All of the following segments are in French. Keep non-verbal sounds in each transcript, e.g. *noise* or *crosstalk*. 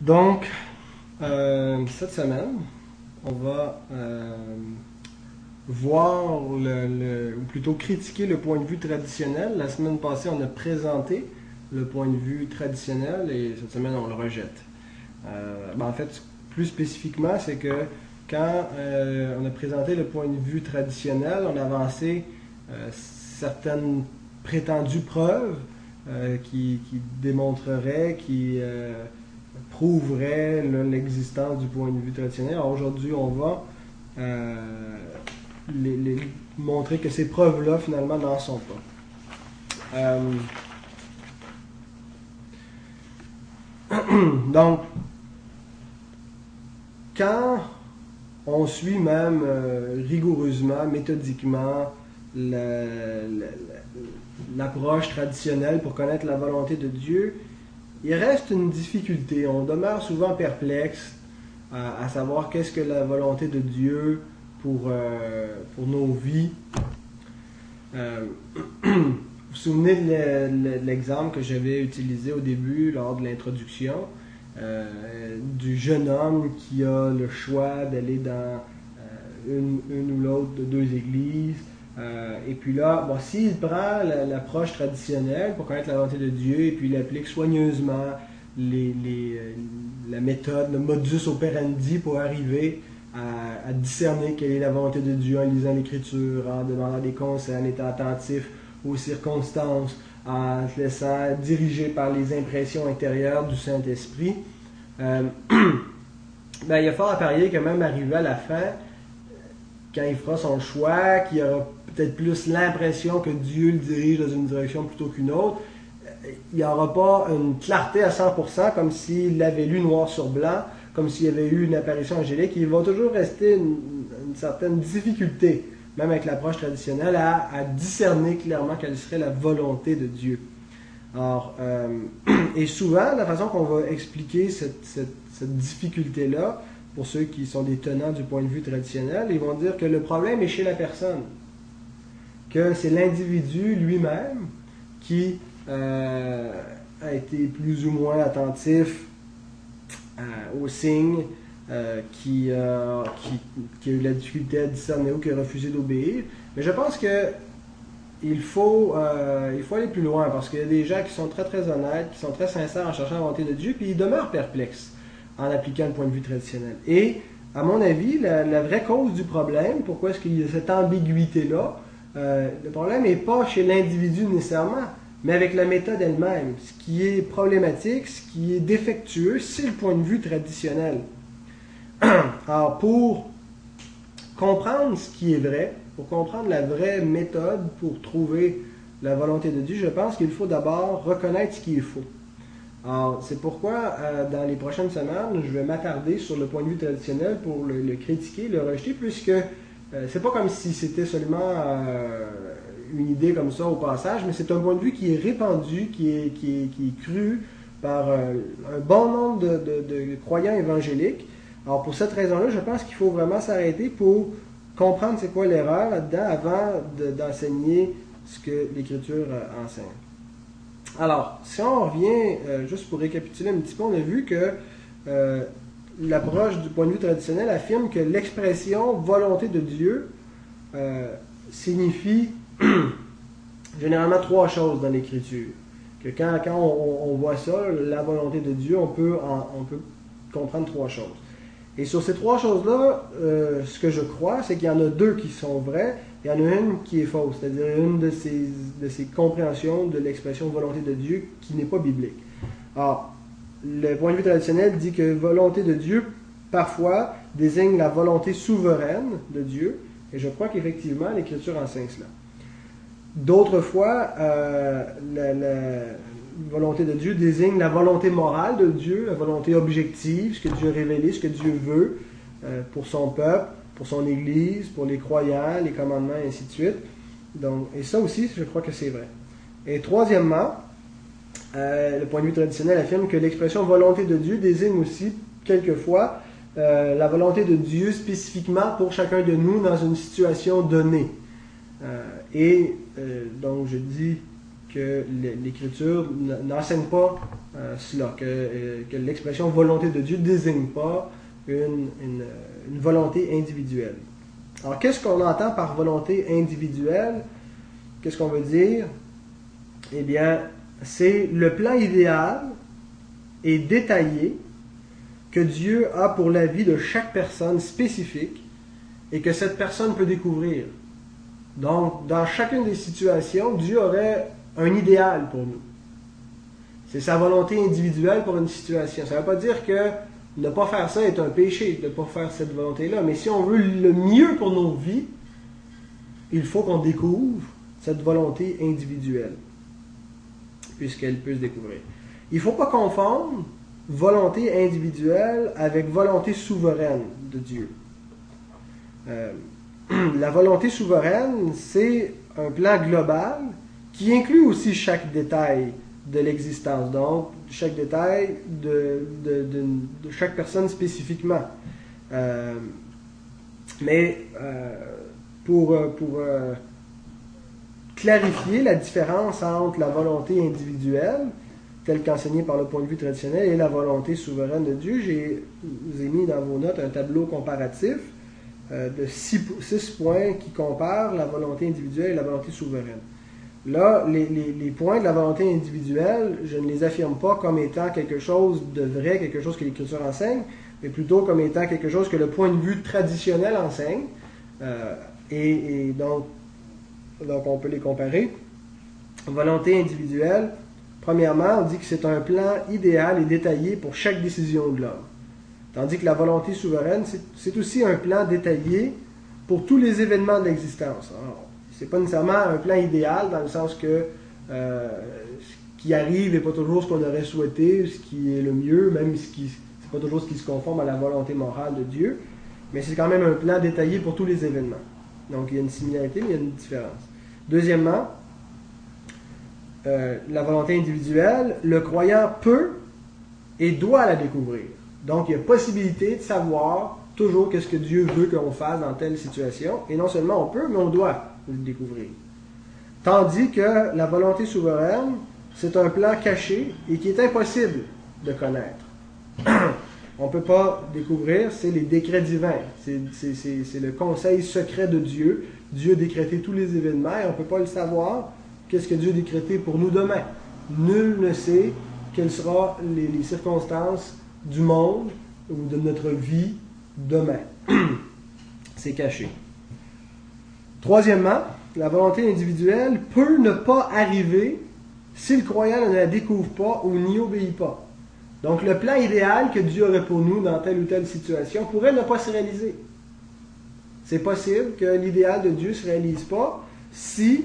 Donc, euh, cette semaine, on va euh, voir, le, ou plutôt critiquer le point de vue traditionnel. La semaine passée, on a présenté le point de vue traditionnel et cette semaine, on le rejette. Euh, ben, en fait, plus spécifiquement, c'est que quand on a présenté le point de vue traditionnel, on a avancé certaines prétendues preuves qui, qui, démontreraient, qui prouverait l'existence du point de vue traditionnel. Aujourd'hui, on va euh, montrer que ces preuves-là, finalement, n'en sont pas. Euh, *clears throat* donc, quand on suit même euh, rigoureusement, méthodiquement, l'approche traditionnelle pour connaître la volonté de Dieu, il reste une difficulté. On demeure souvent perplexe à, savoir qu'est-ce que la volonté de Dieu pour, euh, pour nos vies. Euh, *clears throat* vous vous souvenez de l'exemple que j'avais utilisé au début lors de l'introduction euh, du jeune homme qui a le choix d'aller dans une, une, ou l'autre de deux églises, euh, et puis là, bon, s'il prend l'approche traditionnelle pour connaître la volonté de Dieu et puis il applique soigneusement euh, la méthode, le modus operandi pour arriver à, discerner quelle est la volonté de Dieu en lisant l'Écriture, en demandant des conseils, en étant attentif aux circonstances, en se laissant diriger par les impressions intérieures du Saint-Esprit, euh, *clears throat* ben, il y a fort à parier que même arrivé à la fin, quand il fera son choix, qu'il aura peut-être plus l'impression que Dieu le dirige dans une direction plutôt qu'une autre. Il n'y aura pas une clarté à 100% comme s'il l'avait lu noir sur blanc, comme s'il y avait eu une apparition angélique. Il va toujours rester une, certaine difficulté, même avec l'approche traditionnelle, à, discerner clairement quelle serait la volonté de Dieu. Alors, euh, *clears throat* et souvent, la façon qu'on va expliquer cette difficulté-là, pour ceux qui sont des tenants du point de vue traditionnel, ils vont dire que le problème est chez la personne que c'est l'individu lui-même qui euh, a été plus ou moins attentif euh, aux signes, euh, qui, a eu la difficulté à discerner ou qui a refusé d'obéir. Mais je pense que il faut, faut aller plus loin parce qu'il y a des gens qui sont très très honnêtes, qui sont très sincères en cherchant la volonté de Dieu, puis ils demeurent perplexes en appliquant le point de vue traditionnel. Et, à mon avis, la, vraie cause du problème, pourquoi est-ce qu'il y a cette ambiguïté-là, euh, le problème n'est pas chez l'individu nécessairement, mais avec la méthode elle-même. Ce qui est problématique, ce qui est défectueux, c'est le point de vue traditionnel. *clears throat* Alors, pour comprendre ce qui est vrai, pour comprendre la vraie méthode pour trouver la volonté de Dieu, je pense qu'il faut d'abord reconnaître ce qui est faux. Alors, c'est pourquoi, euh, dans les prochaines semaines, je vais m'attarder sur le point de vue traditionnel pour le critiquer, le rejeter, puisque euh, c'est pas comme si c'était seulement euh, une idée comme ça au passage, mais c'est un point de vue qui est répandu, qui est, qui est, cru par euh, un bon nombre de, croyants évangéliques. Alors pour cette raison-là, je pense qu'il faut vraiment s'arrêter pour comprendre c'est quoi l'erreur là-dedans avant d'enseigner ce que l'Écriture enseigne. Alors, si on revient, juste pour récapituler un petit peu, on a vu que l'approche du point de vue traditionnel affirme que l'expression volonté de Dieu euh, signifie *clears throat* généralement trois choses dans l'Écriture. Que quand, quand on, voit ça, la volonté de Dieu, on peut, on peut comprendre trois choses. Et sur ces trois choses-là, euh, ce que je crois, c'est qu'il y en a deux qui sont vraies, il y en a une qui est fausse, c'est-à-dire une de ces, de compréhensions de l'expression volonté de Dieu qui n'est pas biblique. Alors, le point de vue traditionnel dit que volonté de Dieu, parfois, désigne la volonté souveraine de Dieu, et je crois qu'effectivement, l'Écriture enseigne cela. D'autres fois, euh, la, volonté de Dieu désigne la volonté morale de Dieu, la volonté objective, ce que Dieu a révélé, ce que Dieu veut euh, pour son peuple, pour son Église, pour les croyants, les commandements, et ainsi de suite. Donc, et ça aussi, je crois que c'est vrai. Et troisièmement, euh, le point de vue traditionnel affirme que l'expression volonté de Dieu désigne aussi quelquefois euh, la volonté de Dieu spécifiquement pour chacun de nous dans une situation donnée. Euh, et donc je dis que l'Écriture n'enseigne pas cela, que, l'expression volonté de Dieu ne désigne pas une, une volonté individuelle. Alors, qu'est-ce qu'on entend par volonté individuelle? Qu'est-ce qu'on veut dire? Eh bien, c'est le plan idéal et détaillé que Dieu a pour la vie de chaque personne spécifique et que cette personne peut découvrir. Donc, dans chacune des situations, Dieu aurait un idéal pour nous. C'est sa volonté individuelle pour une situation. Ça ne veut pas dire que ne pas faire ça est un péché, de ne pas faire cette volonté-là. Mais si on veut le mieux pour nos vies, il faut qu'on découvre cette volonté individuelle, puisqu'elle peut se découvrir. Il ne faut pas confondre volonté individuelle avec volonté souveraine de Dieu. Euh, *clears throat* la volonté souveraine, c'est un plan global qui inclut aussi chaque détail de l'existence, donc chaque détail de, chaque personne spécifiquement. Euh, mais euh, pour, pour clarifier la différence entre la volonté individuelle, telle qu'enseignée par le point de vue traditionnel, et la volonté souveraine de Dieu, j'ai vous ai mis dans vos notes un tableau comparatif euh, de six, points qui comparent la volonté individuelle et la volonté souveraine. Là, les, points de la volonté individuelle, je ne les affirme pas comme étant quelque chose de vrai, quelque chose que l'Écriture enseigne, mais plutôt comme étant quelque chose que le point de vue traditionnel enseigne. Euh, et, et donc, donc on peut les comparer. Volonté individuelle, premièrement, on dit que c'est un plan idéal et détaillé pour chaque décision de l'homme. Tandis que la volonté souveraine, c'est aussi un plan détaillé pour tous les événements de l'existence. Ce n'est pas nécessairement un plan idéal dans le sens que euh, ce qui arrive n'est pas toujours ce qu'on aurait souhaité, ce qui est le mieux, même ce qui n'est pas toujours ce qui se conforme à la volonté morale de Dieu, mais c'est quand même un plan détaillé pour tous les événements. Donc il y a une similarité, mais il y a une différence. Deuxièmement, euh, la volonté individuelle, le croyant peut et doit la découvrir. Donc il y a possibilité de savoir toujours qu'est-ce que Dieu veut qu'on fasse dans telle situation. Et non seulement on peut, mais on doit le. Tandis que la volonté souveraine, c'est un plan caché et qui est impossible de connaître. *clears throat* on ne peut pas découvrir, c'est les décrets divins, c'est le conseil secret de Dieu. Dieu a décrété tous les événements et on ne peut pas le savoir. Qu'est-ce que Dieu a décrété pour nous demain Nul ne sait quelles seront les, circonstances du monde ou de notre vie demain. *clears throat* c'est caché. Troisièmement, la volonté individuelle peut ne pas arriver si le croyant ne la découvre pas ou n'y obéit pas. Donc le plan idéal que Dieu aurait pour nous dans telle ou telle situation pourrait ne pas se réaliser. C'est possible que l'idéal de Dieu ne se réalise pas si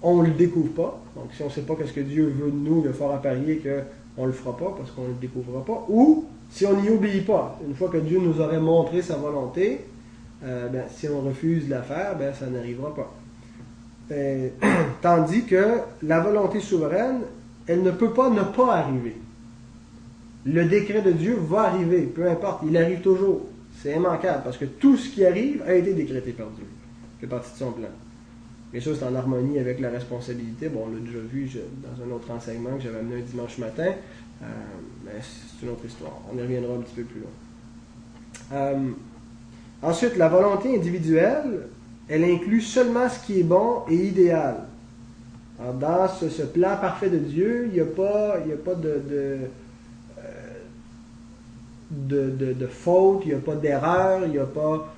on ne le découvre pas. Donc si on ne sait pas ce que Dieu veut de nous, il fort à parier qu'on ne le fera pas parce qu'on ne le découvrira pas. Ou si on n'y obéit pas. Une fois que Dieu nous aurait montré sa volonté, euh, ben, si on refuse de la faire, ben, ça n'arrivera pas. Euh, *clears throat* tandis que la volonté souveraine, elle ne peut pas ne pas arriver le décret de Dieu va arriver, peu importe, il arrive toujours. C'est immanquable parce que tout ce qui arrive a été décrété par Dieu, fait partie de son plan. Bien sûr, c'est en harmonie avec la responsabilité. Bon, on l'a déjà vu dans un autre enseignement que j'avais amené un dimanche matin, euh, mais c'est une autre histoire. On y reviendra un petit peu plus loin. Euh, ensuite, la volonté individuelle, elle inclut seulement ce qui est bon et idéal. Dans ce, plan parfait de Dieu, il n'y a pas, il a pas de de, de, faute, il n'y a pas d'erreur, il n'y a pas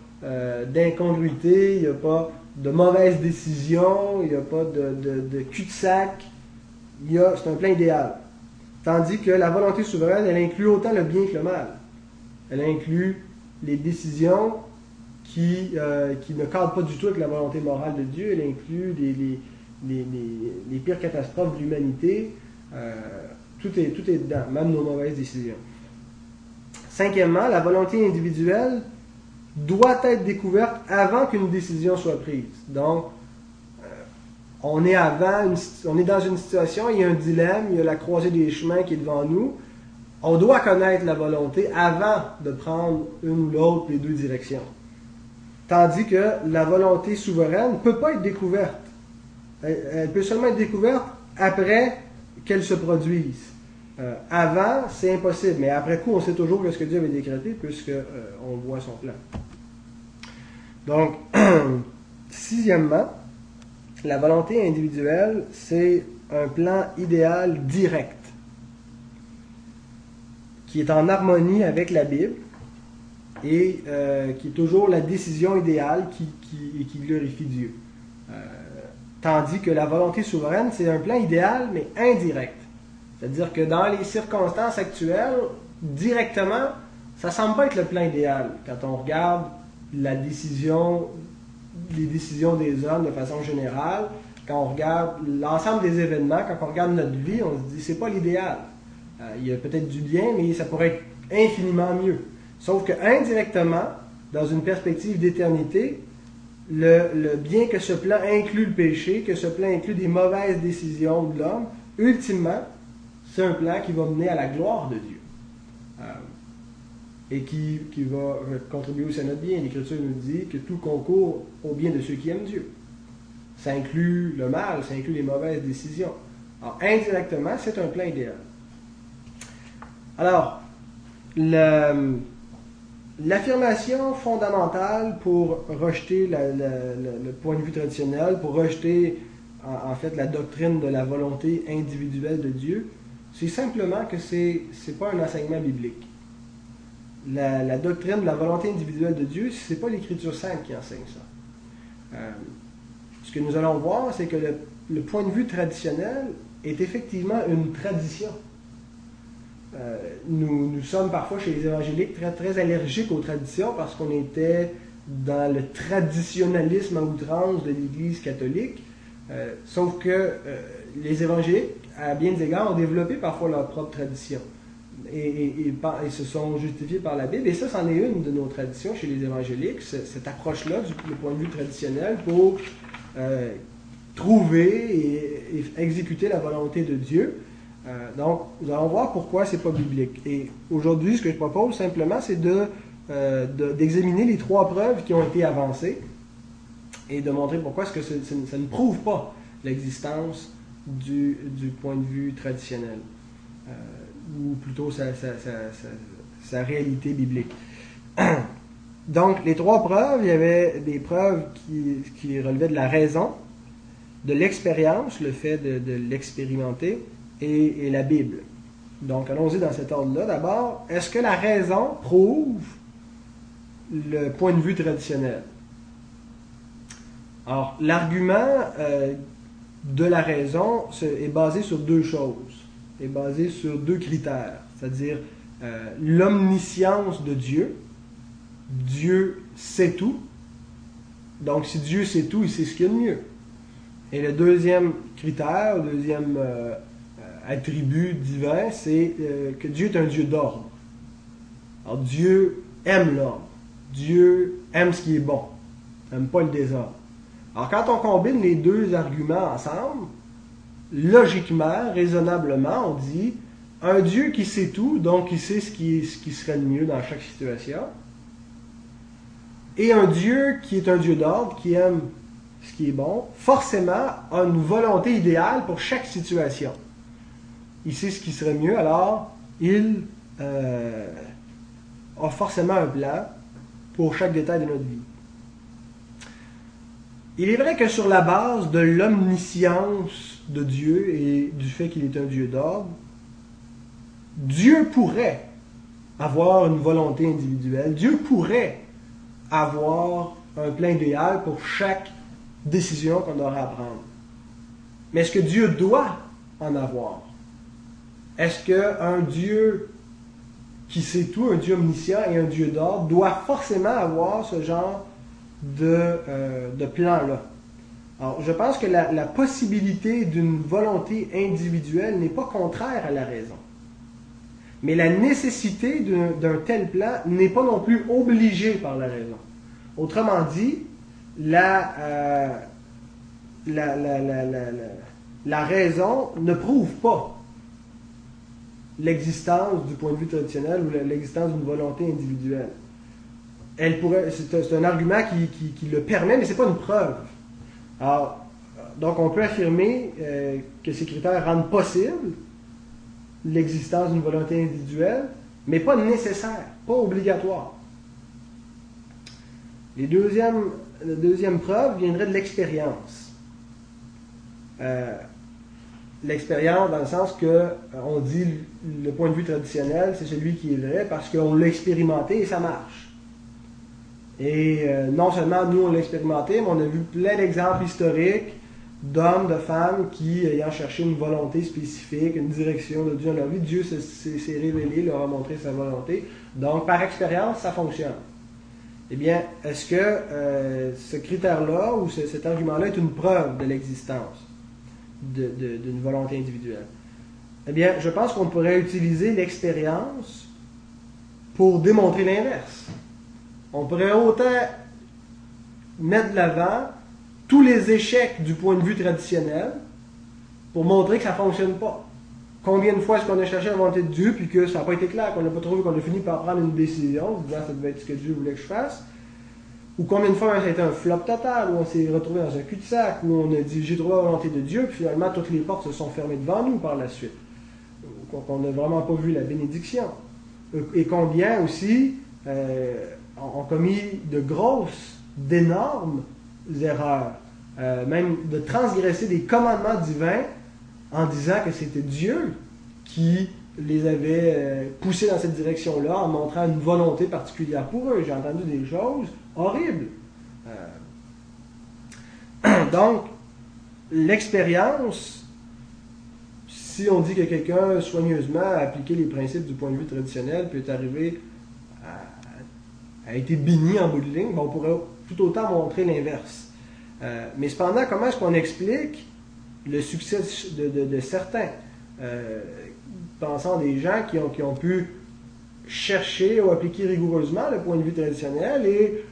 d'incongruité, il n'y a pas de mauvaise décision, il n'y a pas de, de cul-de-sac. C'est un plan idéal. Tandis que la volonté souveraine, elle inclut autant le bien que le mal. Elle inclut les décisions qui, euh, qui ne cadrent pas du tout avec la volonté morale de Dieu. Elle inclut les pires catastrophes de l'humanité. Euh, tout, est, tout est dedans, même nos mauvaises décisions. Cinquièmement, la volonté individuelle doit être découverte avant qu'une décision soit prise. Donc, euh, on est avant, on est dans une situation, il y a un dilemme, il y a la croisée des chemins qui est devant nous. On doit connaître la volonté avant de prendre une ou l'autre, les deux directions. Tandis que la volonté souveraine ne peut pas être découverte. Elle, peut seulement être découverte après qu'elle se produise. Euh, avant, c'est impossible, mais après coup, on sait toujours ce que Dieu avait décrété puisque euh, voit son plan. Donc, *clears throat* sixièmement, la volonté individuelle, c'est un plan idéal direct qui est en harmonie avec la Bible et euh, qui est toujours la décision idéale qui, qui, glorifie Dieu. Euh, tandis que la volonté souveraine, c'est un plan idéal, mais indirect. C'est-à-dire que dans les circonstances actuelles, directement, ça semble pas être le plan idéal. Quand on regarde la décision, les décisions des hommes de façon générale, quand on regarde l'ensemble des événements, quand on regarde notre vie, on se dit c'est pas l'idéal. Euh, il y a peut-être du bien, mais ça pourrait être infiniment mieux. Sauf que indirectement, dans une perspective d'éternité, le, bien que ce plan inclut le péché, que ce plan inclut des mauvaises décisions de l'homme, ultimement, c'est un plan qui va mener à la gloire de Dieu. Euh, et qui, qui, va contribuer aussi à notre bien. L'Écriture nous dit que tout concourt au bien de ceux qui aiment Dieu. Ça inclut le mal, ça inclut les mauvaises décisions. Alors, indirectement, c'est un plan idéal. Alors, l'affirmation fondamentale pour rejeter le point de vue traditionnel, pour rejeter en, fait la doctrine de la volonté individuelle de Dieu, c'est simplement que ce n'est pas un enseignement biblique. La, doctrine de la volonté individuelle de Dieu, ce n'est pas l'Écriture sainte qui enseigne ça. Euh, ce que nous allons voir, c'est que le point de vue traditionnel est effectivement une tradition. Euh, nous, sommes parfois chez les évangéliques très, allergiques aux traditions parce qu'on était dans le traditionnalisme à outrance de l'Église catholique. Euh, sauf que euh, les évangéliques, à bien des égards, ont développé parfois leur propre tradition et, et, se sont justifiés par la Bible. Et ça, c'en est une de nos traditions chez les évangéliques, cette approche-là du, point de vue traditionnel pour trouver et, exécuter la volonté de Dieu. Euh, donc, nous allons voir pourquoi c'est pas biblique. Et aujourd'hui, ce que je propose simplement, c'est euh, d'examiner les trois preuves qui ont été avancées et de montrer pourquoi est-ce que ça ne prouve pas l'existence du, point de vue traditionnel, euh, ou plutôt sa, réalité biblique. *clears throat* Donc, les trois preuves, il y avait des preuves qui, relevaient de la raison, de l'expérience, le fait de l'expérimenter, et, la Bible. Donc, allons-y dans cet ordre-là. D'abord, est-ce que la raison prouve le point de vue traditionnel? Alors, l'argument euh, de la raison est basé sur deux choses, est basé sur deux critères, c'est-à-dire euh, l'omniscience de Dieu. Dieu sait tout. Donc, si Dieu sait tout, il sait ce qu'il y a de mieux. Et le deuxième critère, le deuxième euh, attribut divin, c'est euh, que Dieu est un Dieu d'ordre. Alors Dieu aime l'ordre. Dieu aime ce qui est bon. N'aime pas le désordre. Alors quand on combine les deux arguments ensemble, logiquement, raisonnablement, on dit un Dieu qui sait tout, donc qui sait ce qui, ce qui serait le mieux dans chaque situation, et un Dieu qui est un Dieu d'ordre, qui aime ce qui est bon, forcément a une volonté idéale pour chaque situation il sait ce qui serait mieux, alors il euh, a forcément un plan pour chaque détail de notre vie. Il est vrai que sur la base de l'omniscience de Dieu et du fait qu'il est un Dieu d'ordre, Dieu pourrait avoir une volonté individuelle, Dieu pourrait avoir un plan idéal pour chaque décision qu'on aura à prendre. Mais est-ce que Dieu doit en avoir? Est-ce qu'un Dieu qui sait tout, un Dieu omniscient et un Dieu d'ordre, doit forcément avoir ce genre de, euh, plan-là? Alors, je pense que la, possibilité d'une volonté individuelle n'est pas contraire à la raison. Mais la nécessité d'un tel plan n'est pas non plus obligée par la raison. Autrement dit, la, euh, raison ne prouve pas l'existence du point de vue traditionnel ou l'existence d'une volonté individuelle. Elle pourrait, c'est, un argument qui, le permet, mais ce n'est pas une preuve. Alors, donc on peut affirmer euh, que ces critères rendent possible l'existence d'une volonté individuelle, mais pas nécessaire, pas obligatoire. Les la deuxième preuve viendrait de l'expérience. Euh, l'expérience dans le sens que euh, on dit le point de vue traditionnel, c'est celui qui est vrai parce qu'on l'a expérimenté et ça marche. Et euh, non seulement nous on l'a expérimenté, mais on a vu plein d'exemples historiques d'hommes, de femmes qui, ayant cherché une volonté spécifique, une direction de Dieu dans leur vie, Dieu s'est révélé, leur a montré sa volonté. Donc, par expérience, ça fonctionne. Eh bien, est-ce que euh, ce critère-là ou cet argument-là est une preuve de l'existence? D'une volonté individuelle? Eh bien, je pense qu'on pourrait utiliser l'expérience pour démontrer l'inverse. On pourrait autant mettre de l'avant tous les échecs du point de vue traditionnel pour montrer que ça ne fonctionne pas. Combien de fois est-ce qu'on a cherché volonté de Dieu puis que ça n'a pas été clair, qu'on n'a pas trouvé, qu'on a fini par prendre une décision, disant ça devait être ce que Dieu voulait que je fasse Ou combien de fois ça a été un flop total, où on s'est retrouvé dans un cul-de-sac, où on a dit j'ai trouvé la volonté de Dieu, puis finalement toutes les portes se sont fermées devant nous par la suite. Qu'on n'a vraiment pas vu la bénédiction. Et combien aussi euh, ont commis de grosses, d'énormes erreurs, euh, même de transgresser des commandements divins en disant que c'était Dieu qui les avait euh, poussés dans cette direction-là en montrant une volonté particulière pour eux. J'ai entendu des choses horribles. Euh, *clears throat* donc, l'expérience, si on dit que quelqu'un soigneusement a appliqué les principes du point de vue traditionnel peut arriver à, être béni en bout de ligne, on pourrait tout autant montrer l'inverse. Euh, mais cependant, comment est-ce qu'on explique le succès de, certains? Pensant des gens qui ont, qui ont pu chercher ou appliquer rigoureusement le point de vue traditionnel et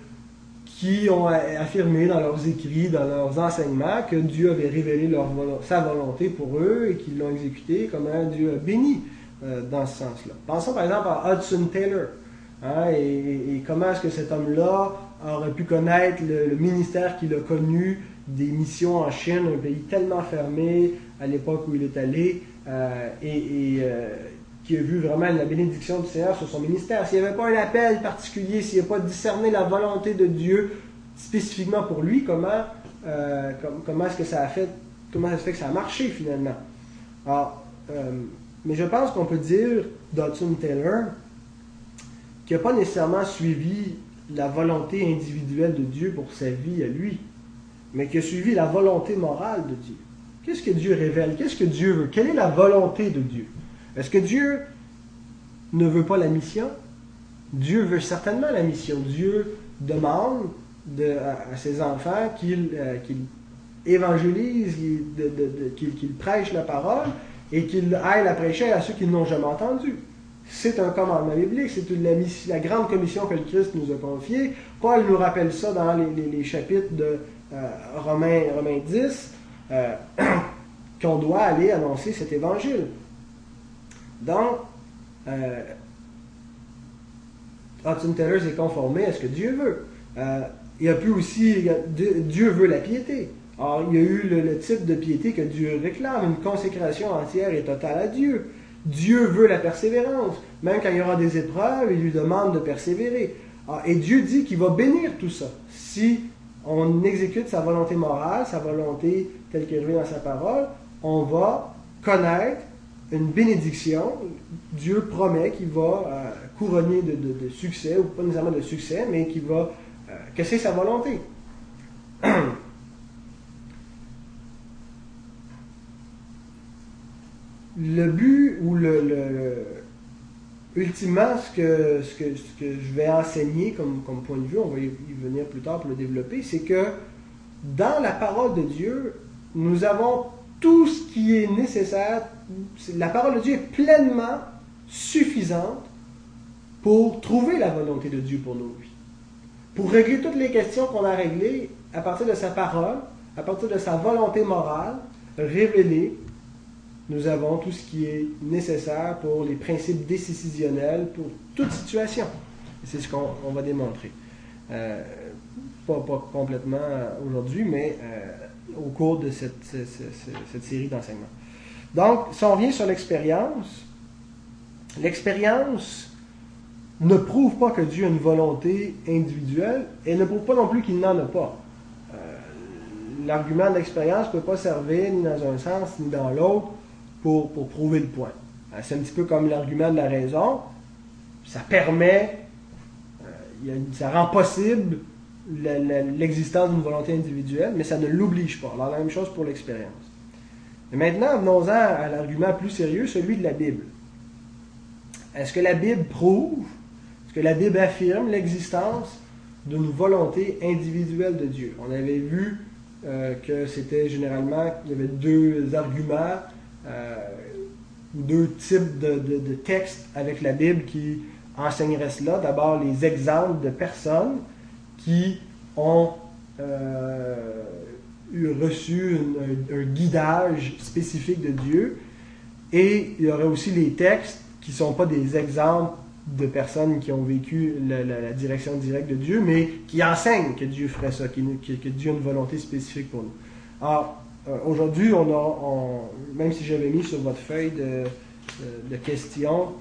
qui ont affirmé dans leurs écrits, dans leurs enseignements, que Dieu avait révélé leur, sa volonté pour eux et qu'ils l'ont exécuté, comment Dieu a béni euh, dans ce sens-là. Pensons par exemple à Hudson Taylor. Hein, et, comment est-ce que cet homme-là aurait pu connaître le, ministère qu'il a connu des missions en Chine, un pays tellement fermé à l'époque où il est allé, euh, et, euh, qui a vu vraiment la bénédiction du Seigneur sur son ministère. S'il n'y avait pas un appel particulier, s'il n'y a pas discerné la volonté de Dieu spécifiquement pour lui, comment, euh, comment est-ce que ça a fait, comment ça se fait que ça a marché finalement? Mais je pense qu'on peut dire Dodson Taylor qui n'a pas nécessairement suivi la volonté individuelle de Dieu pour sa vie à lui, mais qui a suivi la volonté morale de Dieu. Qu'est-ce que Dieu révèle? Qu'est-ce que Dieu veut? Quelle est la volonté de Dieu? Est-ce que Dieu ne veut pas la mission? Dieu veut certainement la mission. Dieu demande à, ses enfants qu'ils euh, évangélisent, qu'ils prêchent la parole et qu'ils aillent la prêcher à ceux qui n'ont jamais entendu. C'est un commandement biblique, c'est la, grande commission que le Christ nous a confiée. Paul nous rappelle ça dans les, chapitres de euh, Romains, 10, euh, *clears throat* qu'on doit aller annoncer cet évangile. Donc, euh, Hudson Taylor s'est conformé à ce que Dieu veut. Euh, il a pu aussi, Dieu veut la piété. Alors, il y a eu le, type de piété que Dieu réclame, une consécration entière et totale à Dieu. Dieu veut la persévérance. Même quand il y aura des épreuves, il lui demande de persévérer. Ah, et Dieu dit qu'il va bénir tout ça. Si on exécute sa volonté morale, sa volonté telle qu'elle est dans sa parole, on va connaître une bénédiction. Dieu promet qu'il va euh, couronner de, succès, ou pas nécessairement de succès, mais qu'il va euh, casser sa volonté. *clears throat* le but ou le, ultimement ce que, je vais enseigner comme point de vue, on va y venir plus tard pour le développer, c'est que dans la parole de Dieu, nous avons tout ce qui est nécessaire. La parole de Dieu est pleinement suffisante pour trouver la volonté de Dieu pour nos vies. Pour régler toutes les questions qu'on a réglées à partir de sa parole, à partir de sa volonté morale, révélée nous avons tout ce qui est nécessaire pour les principes décisionnels pour toute situation. C'est ce qu'on va démontrer. Euh, pas, complètement aujourd'hui, mais euh, au cours de cette, série d'enseignements. Donc, si on revient sur l'expérience, l'expérience ne prouve pas que Dieu a une volonté individuelle et ne prouve pas non plus qu'il n'en a pas. Euh, l'argument de l'expérience ne peut pas servir ni dans un sens ni dans l'autre pour, pour prouver le point. Euh, c'est un petit peu comme l'argument de la raison. Ça permet, euh, ça rend possible l'existence d'une volonté individuelle, mais ça ne l'oblige pas. Alors la même chose pour l'expérience. Maintenant, venons-en à l'argument plus sérieux, celui de la Bible. Est-ce que la Bible prouve, est-ce que la Bible affirme l'existence d'une volonté individuelle de Dieu? On avait vu euh, que c'était généralement, il y avait deux arguments deux types de, textes avec la Bible qui enseigneraient cela. D'abord, les exemples de personnes qui ont euh, eu reçu un, guidage spécifique de Dieu. Et il y aurait aussi les textes qui ne sont pas des exemples de personnes qui ont vécu la, direction directe de Dieu, mais qui enseignent que Dieu ferait ça, que, que Dieu a une volonté spécifique pour nous. Alors, euh, aujourd'hui, on a, même si j'avais mis sur votre feuille de, questions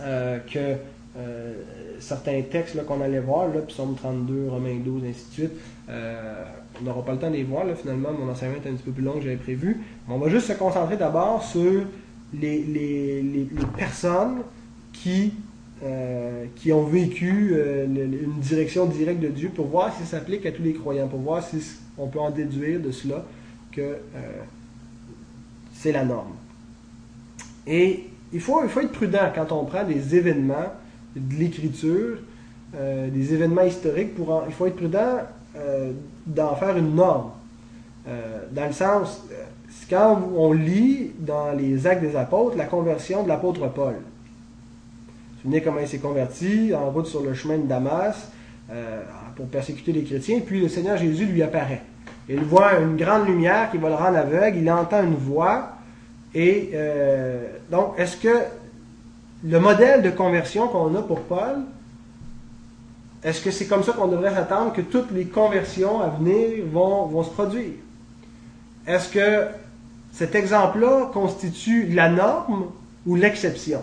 euh, que euh, certains textes qu'on allait voir, là, Psaume 32, Romains 12, ainsi de suite, on n'aura pas le temps de les voir. Finalement, mon enseignement est un petit peu plus long que j'avais prévu. on va juste se concentrer d'abord sur les, les, personnes qui, qui ont vécu une direction directe de Dieu pour voir si ça s'applique à tous les croyants, pour voir si on peut en déduire de cela que euh, c'est la norme. Et il faut, être prudent quand on prend des événements de l'écriture, euh, des événements historiques, pour il faut être prudent euh, d'en faire une norme. dans le sens, quand on lit dans les actes des apôtres la conversion de l'apôtre Paul. Souvenez comment il s'est converti en route sur le chemin de Damas pour persécuter les chrétiens, puis le Seigneur Jésus lui apparaît. Il voit une grande lumière qui va le rendre aveugle, il entend une voix. Et euh, donc, est-ce que le modèle de conversion qu'on a pour Paul, est-ce que c'est comme ça qu'on devrait s'attendre que toutes les conversions à venir vont, se produire? Est-ce que cet exemple-là constitue la norme ou l'exception?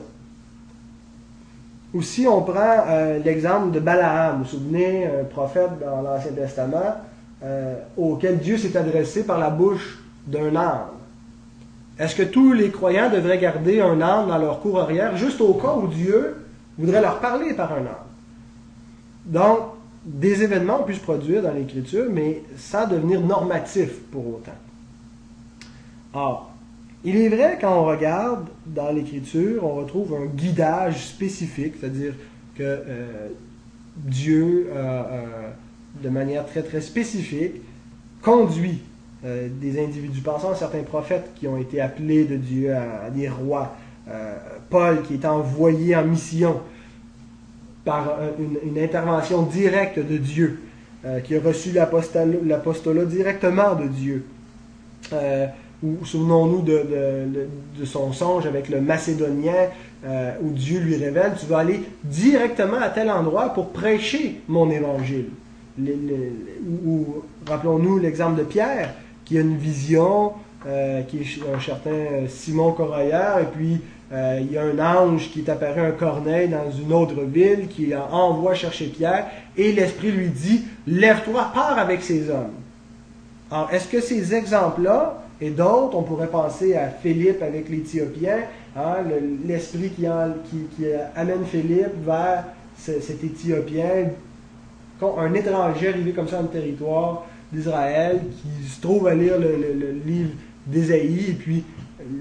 Ou si on prend euh, l'exemple de Balaam, vous vous souvenez, un prophète dans l'Ancien Testament, euh, auquel Dieu s'est adressé par la bouche d'un âne. Est-ce que tous les croyants devraient garder un âne dans leur cour arrière juste au cas où Dieu voudrait leur parler par un âne? Donc, des événements ont pu se produire dans l'Écriture, mais sans devenir normatifs pour autant. Or, il est vrai quand on regarde dans l'Écriture, on retrouve un guidage spécifique, c'est-à-dire que euh, Dieu a de manière très très spécifique, conduit euh, des individus. Pensons à certains prophètes qui ont été appelés de Dieu à, des rois. Euh, Paul qui est envoyé en mission par une, intervention directe de Dieu, euh, qui a reçu l'apostolat directement de Dieu. ou souvenons-nous de, de, son songe avec le Macédonien, où Dieu lui révèle, tu vas aller directement à tel endroit pour prêcher mon évangile ou rappelons-nous l'exemple de Pierre, qui a une vision, euh, qui est un certain Simon Corailleur, et puis euh, il y a un ange qui est apparu un corneille dans une autre ville, qui envoie chercher Pierre, et l'Esprit lui dit, lève-toi, pars avec ces hommes. Alors, est-ce que ces exemples-là, et d'autres, on pourrait penser à Philippe avec l'Éthiopien, hein, l'Esprit qui, amène Philippe vers cet Éthiopien un étranger arrivé comme ça dans le territoire d'Israël, qui se trouve à lire le, livre d'Ésaïe, et puis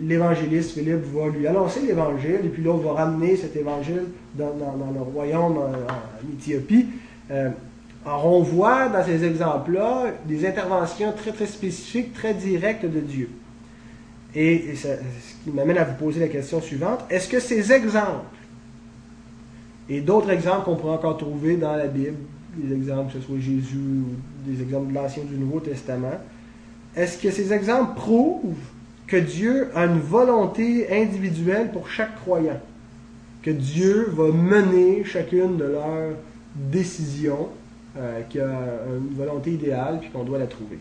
l'évangéliste Philippe va lui annoncer l'évangile, et puis l'autre va ramener cet évangile dans, le royaume en, Éthiopie. Euh, alors on voit dans ces exemples-là des interventions très très spécifiques, très directes de Dieu. Et, ce qui m'amène à vous poser la question suivante, est-ce que ces exemples, et d'autres exemples qu'on pourrait encore trouver dans la Bible, des exemples, que ce soit Jésus ou des exemples de l'Ancien du Nouveau Testament, est-ce que ces exemples prouvent que Dieu a une volonté individuelle pour chaque croyant? Que Dieu va mener chacune de leurs décisions, euh, qui a une volonté idéale, puis qu'on doit la trouver?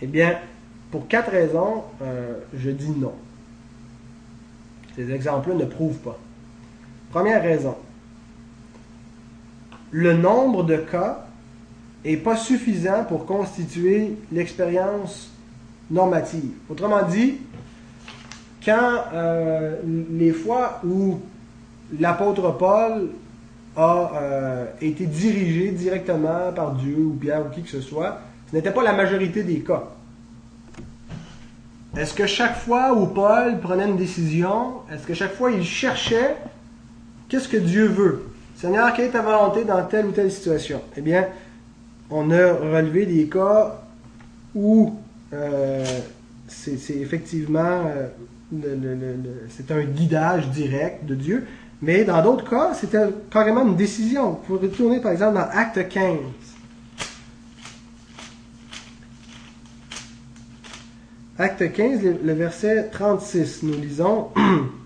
Eh bien, pour quatre raisons, euh, je dis non. Ces exemples-là ne prouvent pas. Première raison. Le nombre de cas n'est pas suffisant pour constituer l'expérience normative. Autrement dit, quand euh, les fois où l'apôtre Paul a euh, été dirigé directement par Dieu ou Pierre ou qui que ce soit, ce n'était pas la majorité des cas. Est-ce que chaque fois où Paul prenait une décision, est-ce que chaque fois il cherchait qu'est-ce que Dieu veut? Seigneur, quelle est ta volonté dans telle ou telle situation? Eh bien, on a relevé des cas où euh, c'est effectivement euh, c'est un guidage direct de Dieu, mais dans d'autres cas, c'était carrément une décision. Vous pouvez retourner par exemple dans Acte 15. Acte 15, le verset 36, nous lisons *clears throat*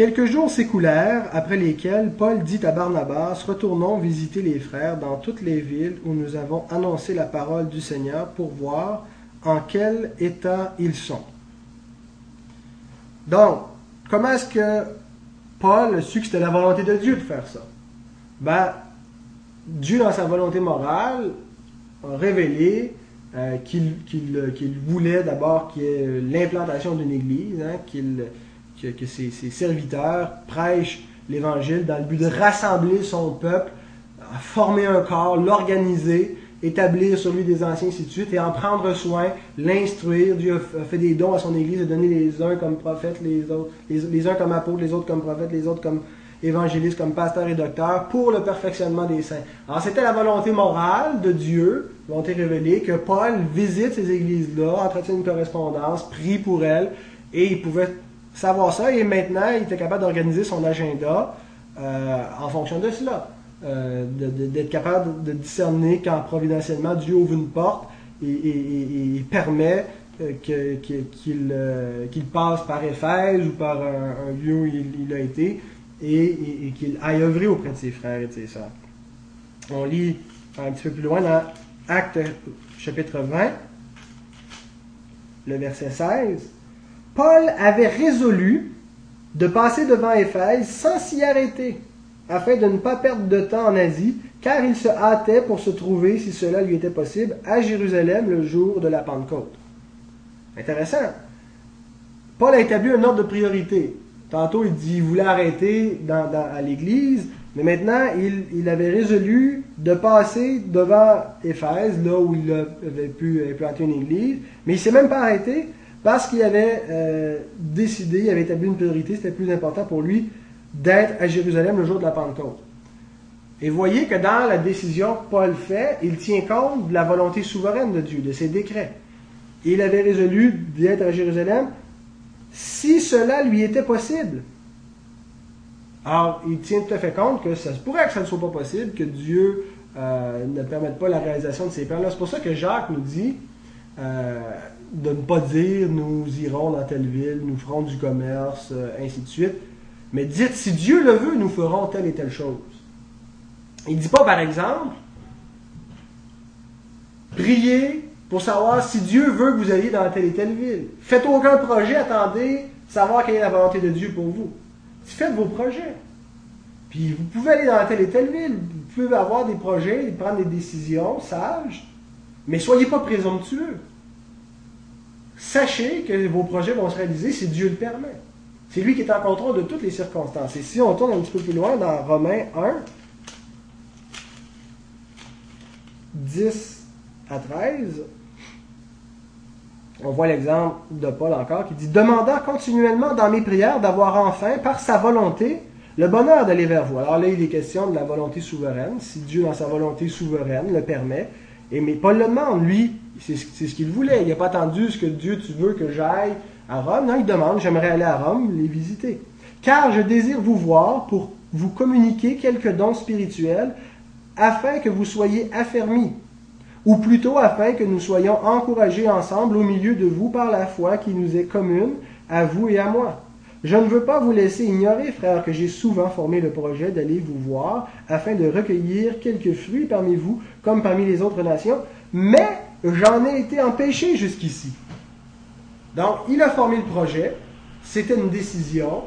Quelques jours s'écoulèrent, après lesquels Paul dit à Barnabas, Retournons visiter les frères dans toutes les villes où nous avons annoncé la parole du Seigneur pour voir en quel état ils sont. Donc, comment est-ce que Paul a su que c'était la volonté de Dieu de faire ça? Ben, Dieu, dans sa volonté morale, a révélé euh, euh, qu'il voulait d'abord qu'il y ait l'implantation d'une église, hein, qu'il que, ses, serviteurs prêchent l'Évangile dans le but de rassembler son peuple, former un corps, l'organiser, établir sur lui des anciens, ainsi de suite, et en prendre soin, l'instruire. Dieu a fait des dons à son Église, a donné les uns comme prophètes, les autres, les, uns comme apôtres, les autres comme prophètes, les autres comme évangélistes, comme pasteurs et docteurs, pour le perfectionnement des saints. Alors c'était la volonté morale de Dieu, volonté révélée, que Paul visite ces églises-là, entretienne une correspondance, prie pour elles, et il pouvait savoir ça, et maintenant, il était capable d'organiser son agenda euh, en fonction de cela. Euh, d'être capable de discerner quand providentiellement Dieu ouvre une porte et, permet euh, qu'il passe par Éphèse ou par un, lieu où il, a été et, qu'il aille œuvrer auprès de ses frères et de ses sœurs. On lit un petit peu plus loin dans Acte chapitre 20, le verset 16. Paul avait résolu de passer devant Éphèse sans s'y arrêter, afin de ne pas perdre de temps en Asie, car il se hâtait pour se trouver, si cela lui était possible, à Jérusalem le jour de la Pentecôte. Intéressant. Paul a établi un ordre de priorité. Tantôt, il dit qu'il voulait arrêter à l'église, mais maintenant, il, avait résolu de passer devant Éphèse, là où il avait pu implanter une église, mais il ne s'est même pas arrêté parce qu'il avait euh, décidé, il avait établi une priorité, c'était plus important pour lui d'être à Jérusalem le jour de la Pentecôte. Et voyez que dans la décision que Paul fait, il tient compte de la volonté souveraine de Dieu, de ses décrets. il avait résolu d'être à Jérusalem si cela lui était possible. Alors, il tient tout à fait compte que ça se pourrait que ça ne soit pas possible, que Dieu euh, ne permette pas la réalisation de ses plans. C'est pour ça que Jacques nous dit, euh, de ne pas dire nous irons dans telle ville, nous ferons du commerce, euh, ainsi de suite. Mais dites, si Dieu le veut, nous ferons telle et telle chose. Il ne dit pas, par exemple, priez pour savoir si Dieu veut que vous alliez dans telle et telle ville. Faites aucun projet, attendez, savoir quelle est la volonté de Dieu pour vous. Faites vos projets. Puis vous pouvez aller dans telle et telle ville, vous pouvez avoir des projets, prendre des décisions sages, mais soyez pas présomptueux sachez que vos projets vont se réaliser si Dieu le permet. C'est lui qui est en contrôle de toutes les circonstances. Et si on tourne un petit peu plus loin dans Romains 1, 10 à 13, on voit l'exemple de Paul encore qui dit Demandant continuellement dans mes prières d'avoir enfin, par sa volonté, le bonheur d'aller vers vous. Alors là, il est question de la volonté souveraine, si Dieu, dans sa volonté souveraine, le permet. Et mais Paul le demande, lui, c'est ce qu'il voulait. Il n'a pas attendu ce que Dieu, tu veux que j'aille à Rome. Non, il demande, j'aimerais aller à Rome, les visiter. Car je désire vous voir pour vous communiquer quelques dons spirituels afin que vous soyez affermis, ou plutôt afin que nous soyons encouragés ensemble au milieu de vous par la foi qui nous est commune, à vous et à moi. Je ne veux pas vous laisser ignorer, frère, que j'ai souvent formé le projet d'aller vous voir afin de recueillir quelques fruits parmi vous, comme parmi les autres nations, mais j'en ai été empêché jusqu'ici. Donc, il a formé le projet, c'était une décision,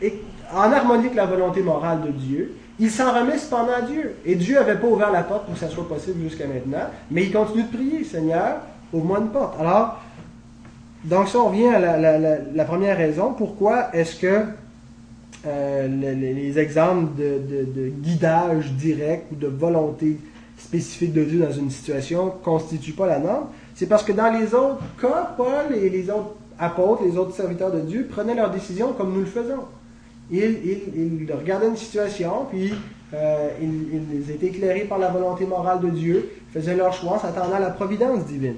et en harmonie avec la volonté morale de Dieu, il s'en remet cependant à Dieu. Et Dieu n'avait pas ouvert la porte pour que ça soit possible jusqu'à maintenant, mais il continue de prier, Seigneur, ouvre-moi une porte. Alors, donc ça, on revient à la, première raison. Pourquoi est-ce que euh, les, exemples de, guidage direct ou de volonté spécifique de Dieu dans une situation ne constituent pas la norme? C'est parce que dans les autres cas, Paul et les autres apôtres, les autres serviteurs de Dieu prenaient leurs décisions comme nous le faisons. Ils, regardaient une situation, puis euh, ils, étaient éclairés par la volonté morale de Dieu, faisaient leur choix en s'attendant à la providence divine.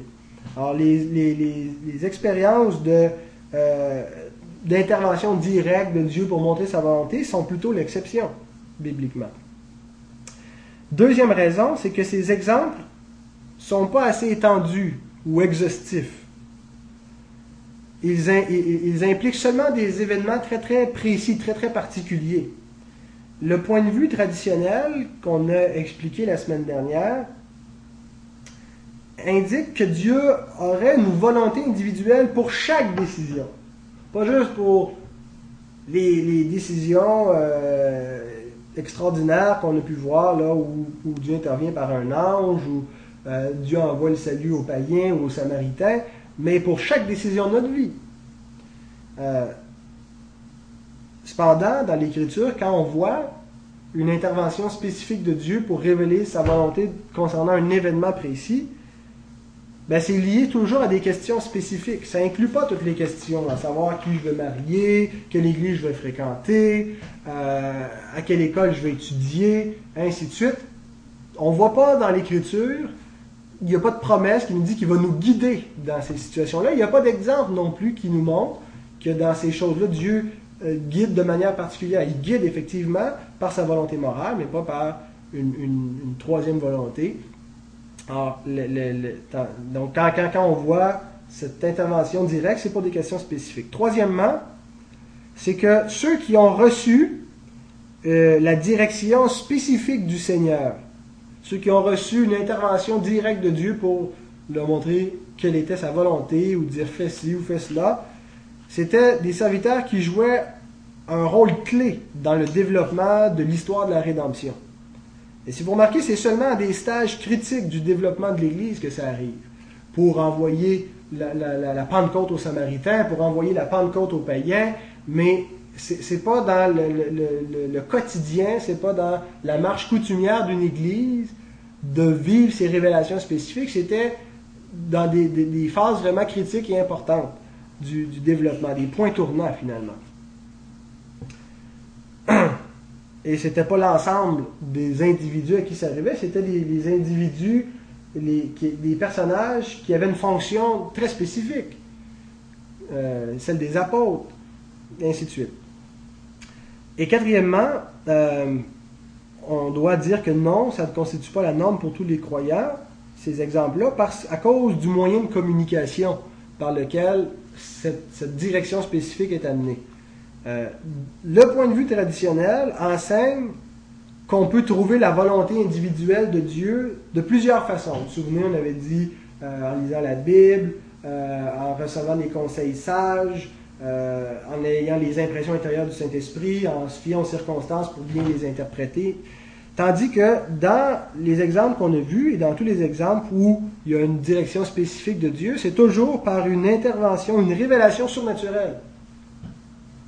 Alors, les, expériences de, euh, d'intervention directe de Dieu pour montrer sa volonté sont plutôt l'exception, bibliquement. Deuxième raison, c'est que ces exemples sont pas assez étendus ou exhaustifs. Ils, ils, impliquent seulement des événements très très précis, très très particuliers. Le point de vue traditionnel qu'on a expliqué la semaine dernière indique que Dieu aurait une volonté individuelle pour chaque décision. Pas juste pour les, décisions euh, extraordinaires qu'on a pu voir, là, où, Dieu intervient par un ange, où euh, Dieu envoie le salut aux païens ou aux samaritains, mais pour chaque décision de notre vie. Euh, cependant, dans l'Écriture, quand on voit une intervention spécifique de Dieu pour révéler sa volonté concernant un événement précis, ben, c'est lié toujours à des questions spécifiques. Ça inclut pas toutes les questions, à savoir qui je veux marier, quelle église je vais fréquenter, euh, à quelle école je vais étudier, ainsi de suite. On voit pas dans l'Écriture, il n'y a pas de promesse qui nous dit qu'il va nous guider dans ces situations-là. Il n'y a pas d'exemple non plus qui nous montre que dans ces choses-là, Dieu euh, guide de manière particulière. Il guide effectivement par sa volonté morale, mais pas par une troisième volonté. Alors, ah, donc, quand, on voit cette intervention directe, c'est pour des questions spécifiques. Troisièmement, c'est que ceux qui ont reçu euh, la direction spécifique du Seigneur, ceux qui ont reçu une intervention directe de Dieu pour leur montrer quelle était sa volonté, ou dire fais ci ou fais cela, c'était des serviteurs qui jouaient un rôle clé dans le développement de l'histoire de la rédemption. Et si vous remarquez, c'est seulement à des stages critiques du développement de l'Église que ça arrive. Pour envoyer la, Pentecôte aux Samaritains, pour envoyer la Pentecôte aux païens, mais c'est n'est pas dans le, quotidien, c'est pas dans la marche coutumière d'une Église de vivre ces révélations spécifiques, c'était dans des, phases vraiment critiques et importantes du développement, des points tournants finalement. Et c'était pas l'ensemble des individus à qui ça arrivait, c'était les, individus, les, personnages qui avaient une fonction très spécifique, euh, celle des apôtres, et ainsi de suite. Et quatrièmement, euh, on doit dire que non, ça ne constitue pas la norme pour tous les croyants, ces exemples-là, à cause du moyen de communication par lequel cette direction spécifique est amenée. Euh, le point de vue traditionnel enseigne qu'on peut trouver la volonté individuelle de Dieu de plusieurs façons. Vous vous souvenez, on avait dit euh, en lisant la Bible, euh, en recevant des conseils sages, en ayant les impressions intérieures du Saint-Esprit, en se fiant aux circonstances pour bien les interpréter. Tandis que dans les exemples qu'on a vus et dans tous les exemples où il y a une direction spécifique de Dieu, c'est toujours par une intervention, une révélation surnaturelle.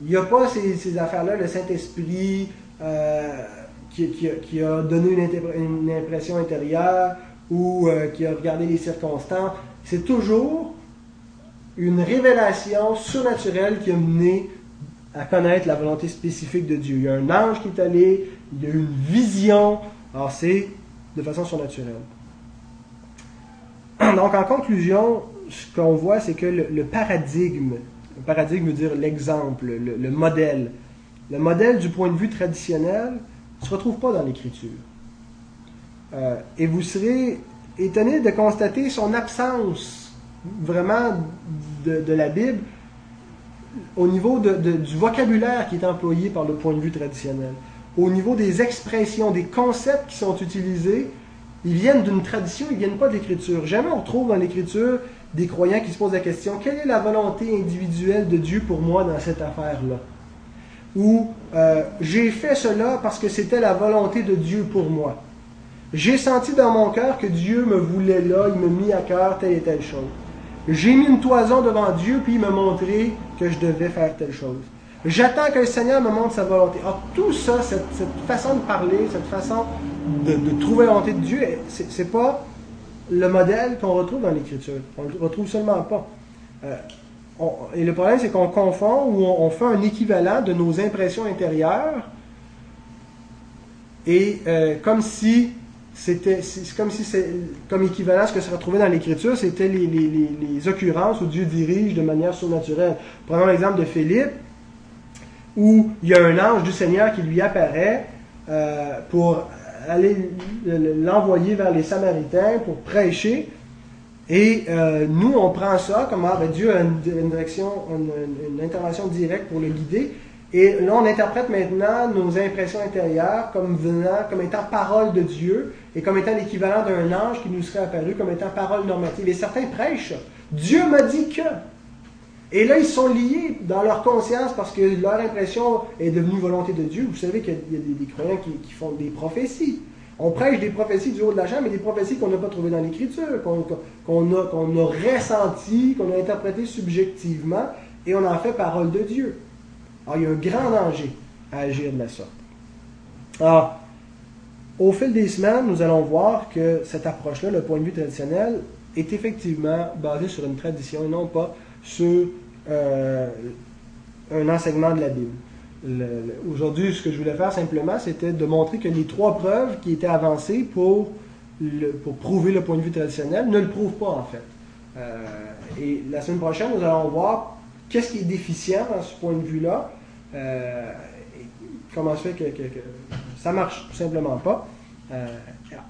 Il n'y a pas ces, affaires-là, le Saint-Esprit euh, qui, a donné une, impression intérieure ou euh, qui a regardé les circonstances. C'est toujours une révélation surnaturelle qui a mené à connaître la volonté spécifique de Dieu. Il y a un ange qui est allé, il y a une vision. Alors c'est de façon surnaturelle. *clears throat* Donc en conclusion, ce qu'on voit, c'est que le paradigme le paradigme veut dire l'exemple, le, modèle. Le modèle du point de vue traditionnel ne se retrouve pas dans l'Écriture. Euh, et vous serez étonné de constater son absence vraiment de, la Bible au niveau du vocabulaire qui est employé par le point de vue traditionnel, au niveau des expressions, des concepts qui sont utilisés, ils viennent d'une tradition, ils ne viennent pas de l'Écriture. Jamais on retrouve dans l'Écriture des croyants qui se posent la question, quelle est la volonté individuelle de Dieu pour moi dans cette affaire-là? Ou euh, j'ai fait cela parce que c'était la volonté de Dieu pour moi. J'ai senti dans mon cœur que Dieu me voulait là, il m'a mis à cœur telle et telle chose. J'ai mis une toison devant Dieu, puis il m'a montré que je devais faire telle chose. J'attends que le Seigneur me montre sa volonté. Alors, tout ça, cette, façon de parler, cette façon de, trouver la volonté de Dieu, c'est pas le modèle qu'on retrouve dans l'Écriture. On ne le retrouve seulement pas. Euh, et le problème, c'est qu'on confond ou on, fait un équivalent de nos impressions intérieures et euh, comme si c'était comme si c'est comme équivalent à ce que se retrouvait dans l'Écriture, c'était les, les, occurrences où Dieu dirige de manière surnaturelle. Prenons l'exemple de Philippe, où il y a un ange du Seigneur qui lui apparaît euh, pour aller l'envoyer vers les Samaritains pour prêcher. Et euh, nous, on prend ça comme ah, ben, Dieu a une, intervention directe pour le guider. Et là, on interprète maintenant nos impressions intérieures comme venant, comme étant parole de Dieu et comme étant l'équivalent d'un ange qui nous serait apparu comme étant parole normative. Et certains prêchent. Dieu m'a dit que. Et là, ils sont liés dans leur conscience parce que leur impression est devenue volonté de Dieu. Vous savez qu'il y a des, croyants qui, font des prophéties. On prêche des prophéties du haut de la chambre, mais des prophéties qu'on n'a pas trouvées dans l'Écriture, qu'on a, qu'on a ressenties, qu'on a interprétées subjectivement, et on en fait parole de Dieu. Alors, il y a un grand danger à agir de la sorte. Alors, au fil des semaines, nous allons voir que cette approche-là, le point de vue traditionnel, est effectivement basé sur une tradition et non pas sur euh, un enseignement de la Bible. Aujourd'hui, ce que je voulais faire simplement, c'était de montrer que les trois preuves qui étaient avancées pour, pour prouver le point de vue traditionnel ne le prouvent pas en fait. Euh, et la semaine prochaine, nous allons voir qu'est-ce qui est déficient dans ce point de vue-là. Euh, comment se fait que, ça marche tout simplement pas.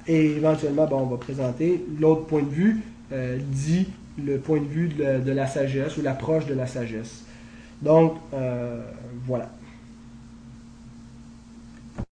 et éventuellement, on va présenter l'autre point de vue dit le point de vue de la, sagesse ou l'approche de la sagesse. Donc, euh, voilà.